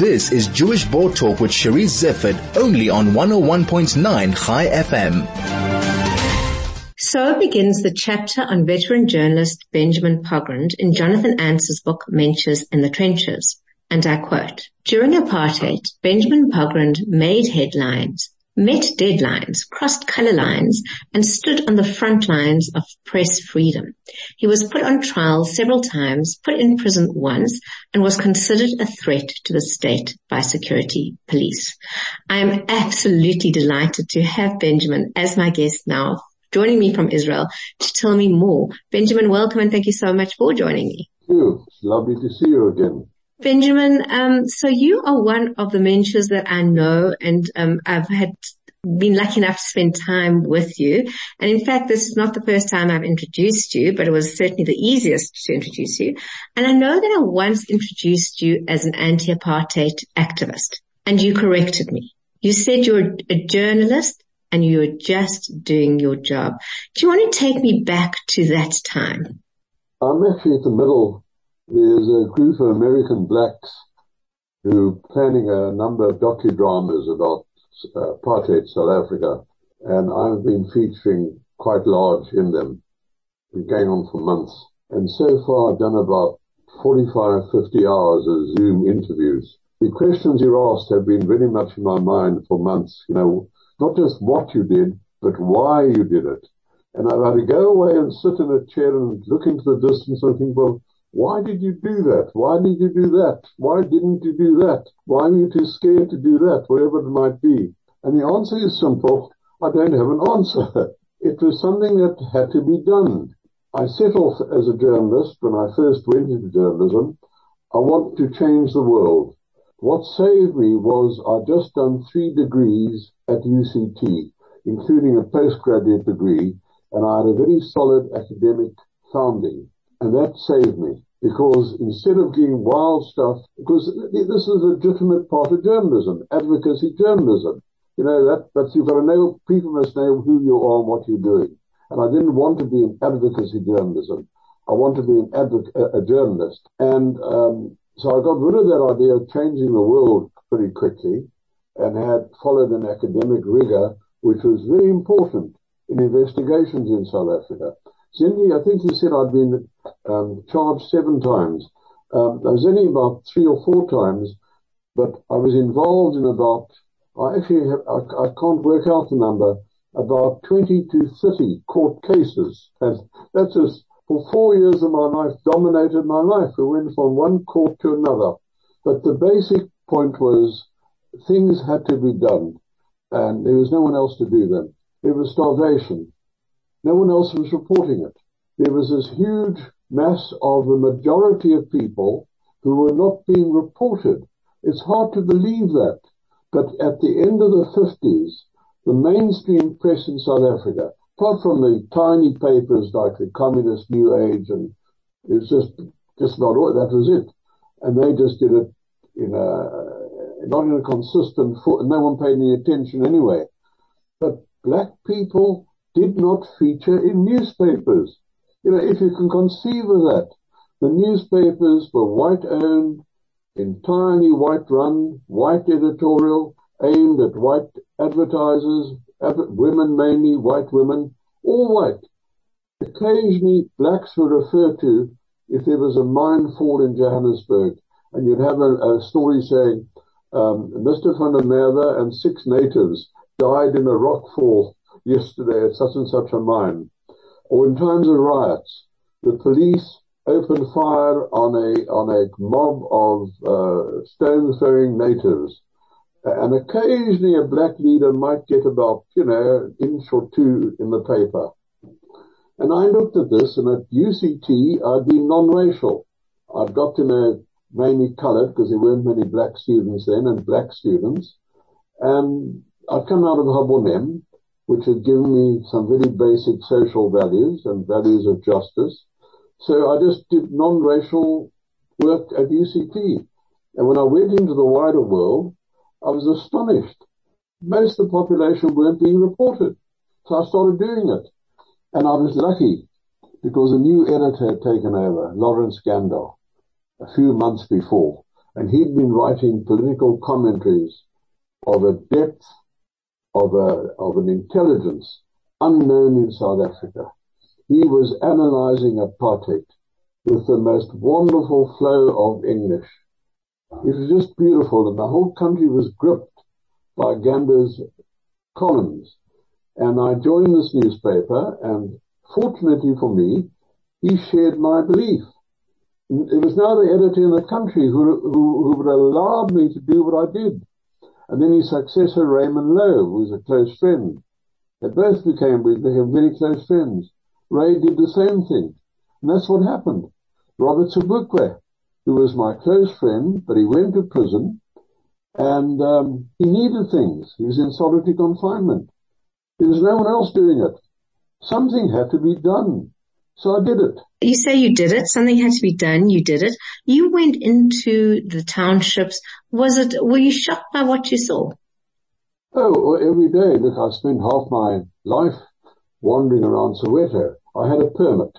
This is Jewish Board Talk with Charisse Zeifert, only on 101.9 Chai FM. So begins the chapter on veteran journalist Benjamin Pogrund in Jonathan Ancer's book Mensches in the Trenches. And I quote, during apartheid, Benjamin Pogrund made headlines met deadlines, crossed color lines, and stood on the front lines of press freedom. He was put on trial several times, put in prison once, and was considered a threat to the state by security police. I am absolutely delighted to have Benjamin as my guest now, joining me from Israel to tell me more. Benjamin, welcome and thank you so much for joining me. Thank you. It's lovely to see you again. Benjamin, um, so you are one of the mentors that I know and um, I've had been lucky enough to spend time with you. And in fact, this is not the first time I've introduced you, but it was certainly the easiest to introduce you. And I know that I once introduced you as an anti-apartheid activist and you corrected me. You said you're a journalist and you're just doing your job. Do you want to take me back to that time? I'm actually at the middle there's a group of American blacks who are planning a number of docudramas about uh, apartheid South Africa, and I've been featuring quite large in them. Been going on for months, and so far I've done about 45, 50 hours of Zoom interviews. The questions you asked have been very much in my mind for months. You know, not just what you did, but why you did it. And I've had to go away and sit in a chair and look into the distance and think, well, why did you do that? Why did you do that? Why didn't you do that? Why were you too scared to do that? Whatever it might be. And the answer is simple. I don't have an answer. It was something that had to be done. I set off as a journalist when I first went into journalism. I want to change the world. What saved me was I'd just done three degrees at UCT, including a postgraduate degree, and I had a very solid academic founding. And that saved me because instead of doing wild stuff, because this is a legitimate part of journalism, advocacy journalism. You know, that, but you've got to know, people must know who you are and what you're doing. And I didn't want to be in advocacy journalism. I want to be an advocate, a journalist. And, um, so I got rid of that idea of changing the world pretty quickly and had followed an academic rigor, which was very important in investigations in South Africa. Cindy, I think you said I'd been um, charged seven times. Um, I was only about three or four times, but I was involved in about, I actually have, I, I can't work out the number, about 20 to 30 court cases. And that's just, for four years of my life, dominated my life. We went from one court to another. But the basic point was things had to be done and there was no one else to do them. It was starvation. No one else was reporting it. There was this huge mass of the majority of people who were not being reported. It's hard to believe that. But at the end of the 50s, the mainstream press in South Africa, apart from the tiny papers like the Communist New Age, and it was just, just not all, that was it. And they just did it in a, not in a consistent foot, and no one paid any attention anyway. But black people did not feature in newspapers. You know, if you can conceive of that, the newspapers were white owned, entirely white run, white editorial, aimed at white advertisers, women mainly, white women, all white. Occasionally blacks were referred to if there was a mine fall in Johannesburg and you'd have a, a story saying, um, Mr. van der Merwe and six natives died in a rock fall yesterday at such and such a mine, or in times of riots, the police opened fire on a on a mob of uh, stone throwing natives, and occasionally a black leader might get about you know an inch or two in the paper. And I looked at this, and at UCT I'd been non-racial. I'd got to know mainly coloured because there weren't many black students then, and black students. And I'd come out of Habonim, which had given me some very basic social values and values of justice. So I just did non-racial work at UCT. And when I went into the wider world, I was astonished. Most of the population weren't being reported. So I started doing it. And I was lucky because a new editor had taken over, Laurence Gandar, a few months before. and he'd been writing political commentaries of a depth of a, of an intelligence unknown in South Africa. He was analyzing apartheid with the most wonderful flow of English. It was just beautiful and the whole country was gripped by Gandar's columns. And I joined this newspaper and fortunately for me, he shared my belief. It was now the editor in the country who, who, who would allow me to do what I did. And then his successor, Raymond Louw, who was a close friend. They both became, we became very close friends. Ray did the same thing. And that's what happened. Robert Sobukwe, who was my close friend, but he went to prison and um, he needed things. He was in solitary confinement. There was no one else doing it. Something had to be done. So I did it. You say you did it. Something had to be done. You did it. You went into the townships. Was it, were you shocked by what you saw? Oh, every day. Look, I spent half my life wandering around Soweto. I had a permit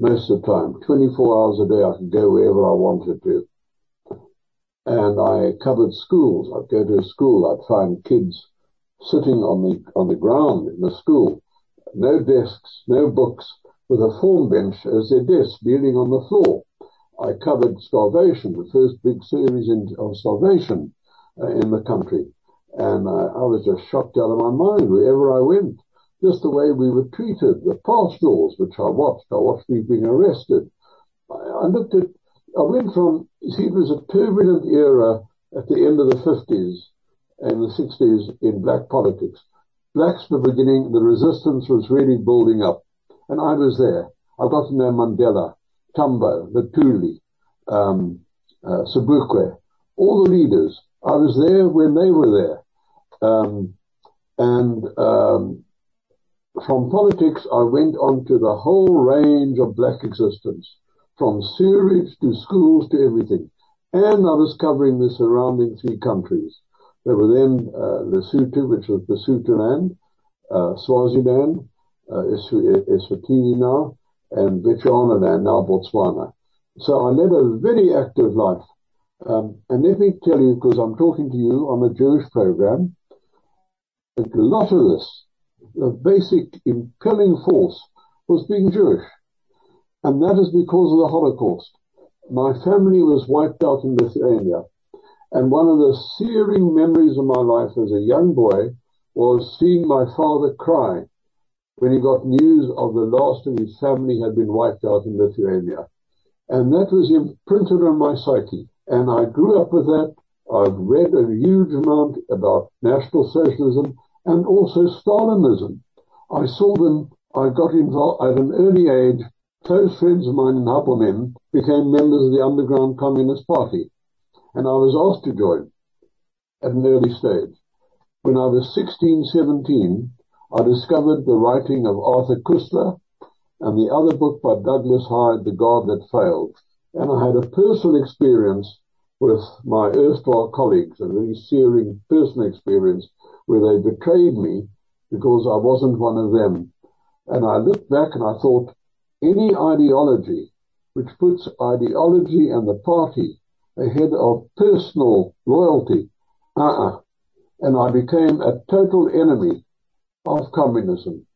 most of the time. 24 hours a day I could go wherever I wanted to. And I covered schools. I'd go to a school. I'd find kids sitting on the, on the ground in the school. No desks, no books with a form bench as their desk kneeling on the floor. I covered starvation, the first big series in, of starvation uh, in the country. And uh, I was just shocked out of my mind wherever I went. Just the way we were treated, the pastorals which I watched. I watched me being arrested. I, I looked at, I went from, you see, it was a turbulent era at the end of the 50s and the 60s in black politics. Blacks were beginning, the resistance was really building up. And I was there. I got to know Mandela, Tambo, Luthuli, um, uh, all the leaders. I was there when they were there. Um, and um, from politics, I went on to the whole range of black existence, from sewerage to schools to everything. And I was covering the surrounding three countries. There were then uh, Lesotho, which was Basutoland, uh, Swaziland, Eswatini now, and Botswana and now Botswana. So I led a very active life. Um, and let me tell you, because I'm talking to you on a Jewish program, a lot of this, the basic impelling force was being Jewish. And that is because of the Holocaust. My family was wiped out in Lithuania. And one of the searing memories of my life as a young boy was seeing my father cry when he got news of the last of his family had been wiped out in Lithuania. And that was imprinted on my psyche. And I grew up with that. I've read a huge amount about National Socialism and also Stalinism. I saw them, I got involved at an early age. Close friends of mine in Habonim became members of the underground Communist Party. And I was asked to join at an early stage. When I was 16, 17, I discovered the writing of Arthur Koestler and the other book by Douglas Hyde, The God That Failed. And I had a personal experience with my erstwhile colleagues, a very searing personal experience where they betrayed me because I wasn't one of them. And I looked back and I thought, any ideology which puts ideology and the party ahead of personal loyalty, uh-uh. And I became a total enemy of communism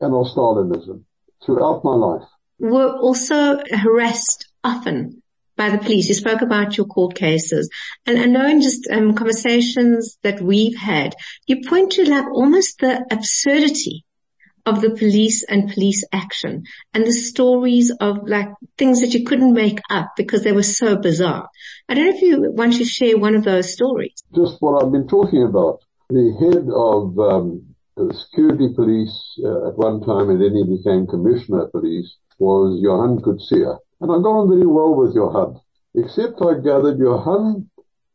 and of Stalinism throughout my life. Were also harassed often by the police. You spoke about your court cases and I know in just um, conversations that we've had, you point to like almost the absurdity of the police and police action and the stories of like things that you couldn't make up because they were so bizarre. I don't know if you want to share one of those stories. Just what I've been talking about. The head of um, the security police uh, at one time, and then he became commissioner of police, was Johan Coetzee. And I got on very well with Johan, except I gathered Johan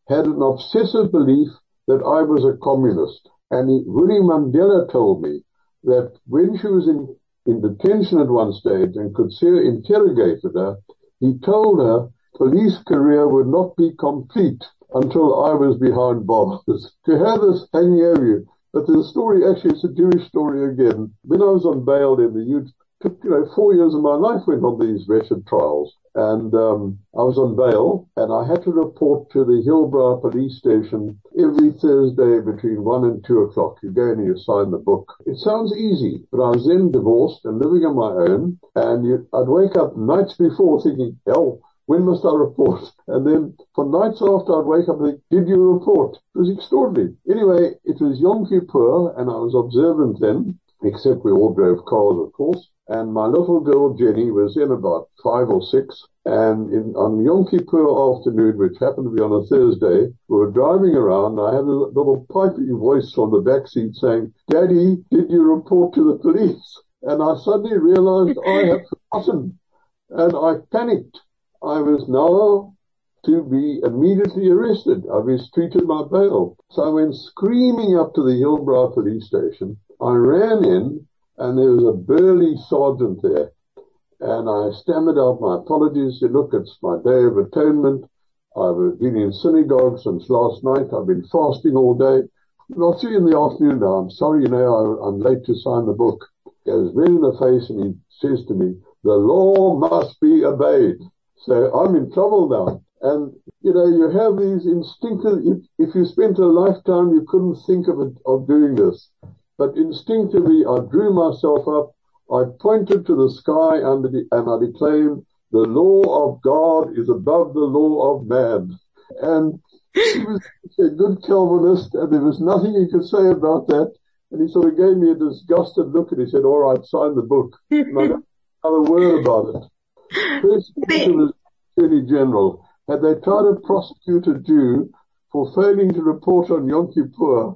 had an obsessive belief that I was a communist. And he, Winnie Mandela told me that when she was in, in detention at one stage and Coetzee interrogated her, he told her police career would not be complete until I was behind bars. to have this hanging over you but the story, actually, it's a Jewish story again. When I was on bail in the youth, took, you know, four years of my life went on these wretched trials. and um, I was on bail, and I had to report to the Hillbrow police station every Thursday between one and two o'clock. You go and you sign the book. It sounds easy, but I was then divorced and living on my own, and you, I'd wake up nights before thinking, hell, when must I report? And then for nights after I'd wake up and think, did you report? It was extraordinary. Anyway, it was Yom Kippur and I was observant then, except we all drove cars, of course. And my little girl Jenny was in about five or six. And in, on Yom Kippur afternoon, which happened to be on a Thursday, we were driving around. And I had a little piping voice on the back seat saying, Daddy, did you report to the police? And I suddenly realized I had forgotten. And I panicked. I was now to be immediately arrested. I was treated my bail. So I went screaming up to the Hillbrow police station. I ran in and there was a burly sergeant there. And I stammered out my apologies. Said, look, it's my day of atonement. I've been in synagogue since last night. I've been fasting all day. And I'll see you in the afternoon now. I'm sorry, you know, I, I'm late to sign the book. He goes red in the face and he says to me, the law must be obeyed. So I'm in trouble now. And, you know, you have these instinctive, if, if you spent a lifetime, you couldn't think of it, of doing this. But instinctively, I drew myself up. I pointed to the sky and, the, and I declaimed, the law of God is above the law of man. And he was a good Calvinist and there was nothing he could say about that. And he sort of gave me a disgusted look and he said, all right, sign the book. And I don't a word about it. Persecution was Attorney General. Had they tried to prosecute a Jew for failing to report on Yom Kippur,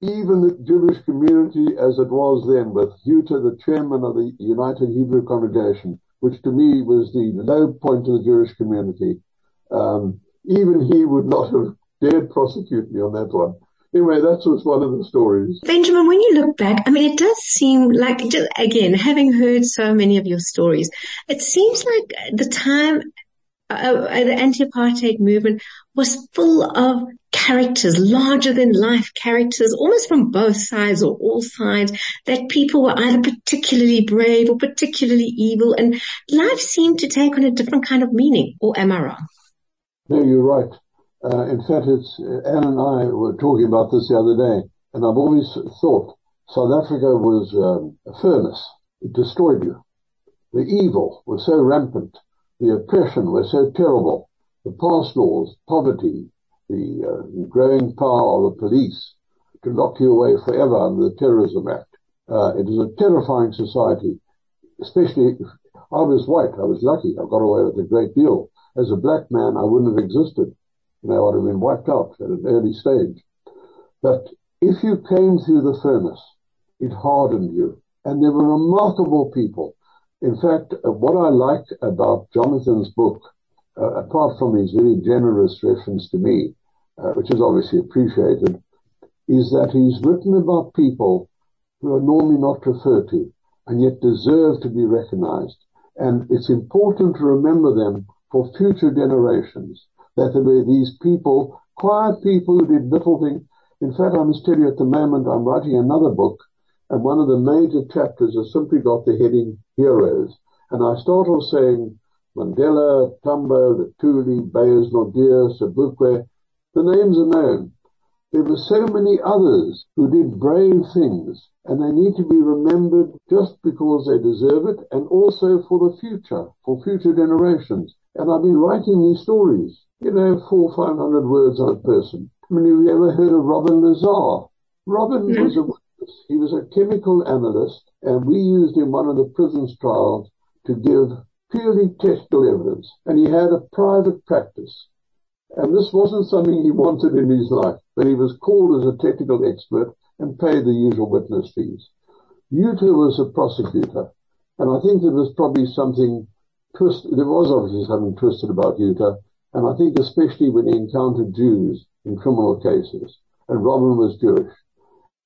even the Jewish community as it was then, with Yutar, the chairman of the United Hebrew Congregation, which to me was the low point of the Jewish community, um, even he would not have dared prosecute me on that one anyway, that was one of the stories. Benjamin, when you look back, I mean, it does seem like, again, having heard so many of your stories, it seems like the time uh, uh, the anti-apartheid movement was full of characters, larger than life characters, almost from both sides or all sides, that people were either particularly brave or particularly evil, and life seemed to take on a different kind of meaning. Or am I wrong? No, you're right. Uh, in fact, it's, uh, Anne and I were talking about this the other day, and I've always thought South Africa was um, a furnace. It destroyed you. The evil was so rampant. The oppression was so terrible. The pass laws, poverty, the uh, growing power of the police to lock you away forever under the Terrorism Act. Uh, it was a terrifying society, especially I was white. I was lucky. I got away with a great deal. As a black man, I wouldn't have existed they would have been wiped out at an early stage. But if you came through the furnace, it hardened you. And they were remarkable people. In fact, uh, what I like about Jonathan's book, uh, apart from his very generous reference to me, uh, which is obviously appreciated, is that he's written about people who are normally not referred to and yet deserve to be recognized. And it's important to remember them for future generations that there were these people, quiet people who did little things. In fact, I must tell you at the moment I'm writing another book and one of the major chapters has simply got the heading Heroes. And I start off saying Mandela, Tambo, Luthuli, Beyers Naudé, Sobukwe, the names are known. There were so many others who did brave things and they need to be remembered just because they deserve it and also for the future, for future generations. And I've been writing these stories you know, four, five hundred words on a person. I mean, have you ever heard of Robin Lazar? Robin mm-hmm. was a witness. he was a chemical analyst, and we used him one of the prison's trials to give purely technical evidence, and he had a private practice. And this wasn't something he wanted in his life, but he was called as a technical expert and paid the usual witness fees. Yutar was a prosecutor, and I think there was probably something twist. There was obviously something twisted about Yutar, and I think especially when he encountered Jews in criminal cases, and Robin was Jewish.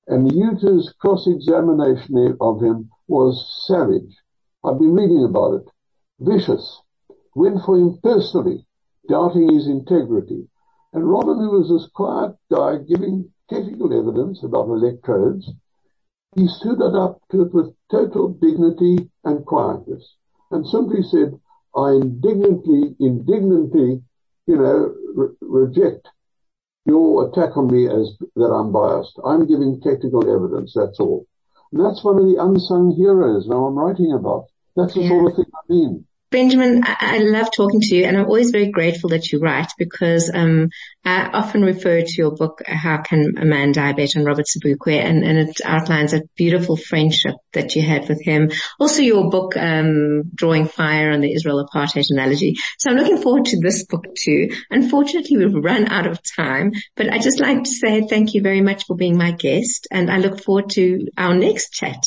And Yutar's cross-examination of him was savage. I've been reading about it. Vicious. Went for him personally, doubting his integrity. And Robin, who was this quiet guy giving technical evidence about electrodes, he stood up to it with total dignity and quietness and simply said, I indignantly, indignantly, you know, re- reject your attack on me as that I'm biased. I'm giving technical evidence, that's all. And that's one of the unsung heroes now I'm writing about. That's the yeah. sort of thing I mean. Benjamin, I, love talking to you and I'm always very grateful that you write because um, I often refer to your book, How Can a Man Die Better, on Robert Sobukwe and, and it outlines a beautiful friendship that you had with him. Also your book, um, Drawing Fire on the Israel Apartheid Analogy. So I'm looking forward to this book too. Unfortunately, we've run out of time, but I'd just like to say thank you very much for being my guest and I look forward to our next chat.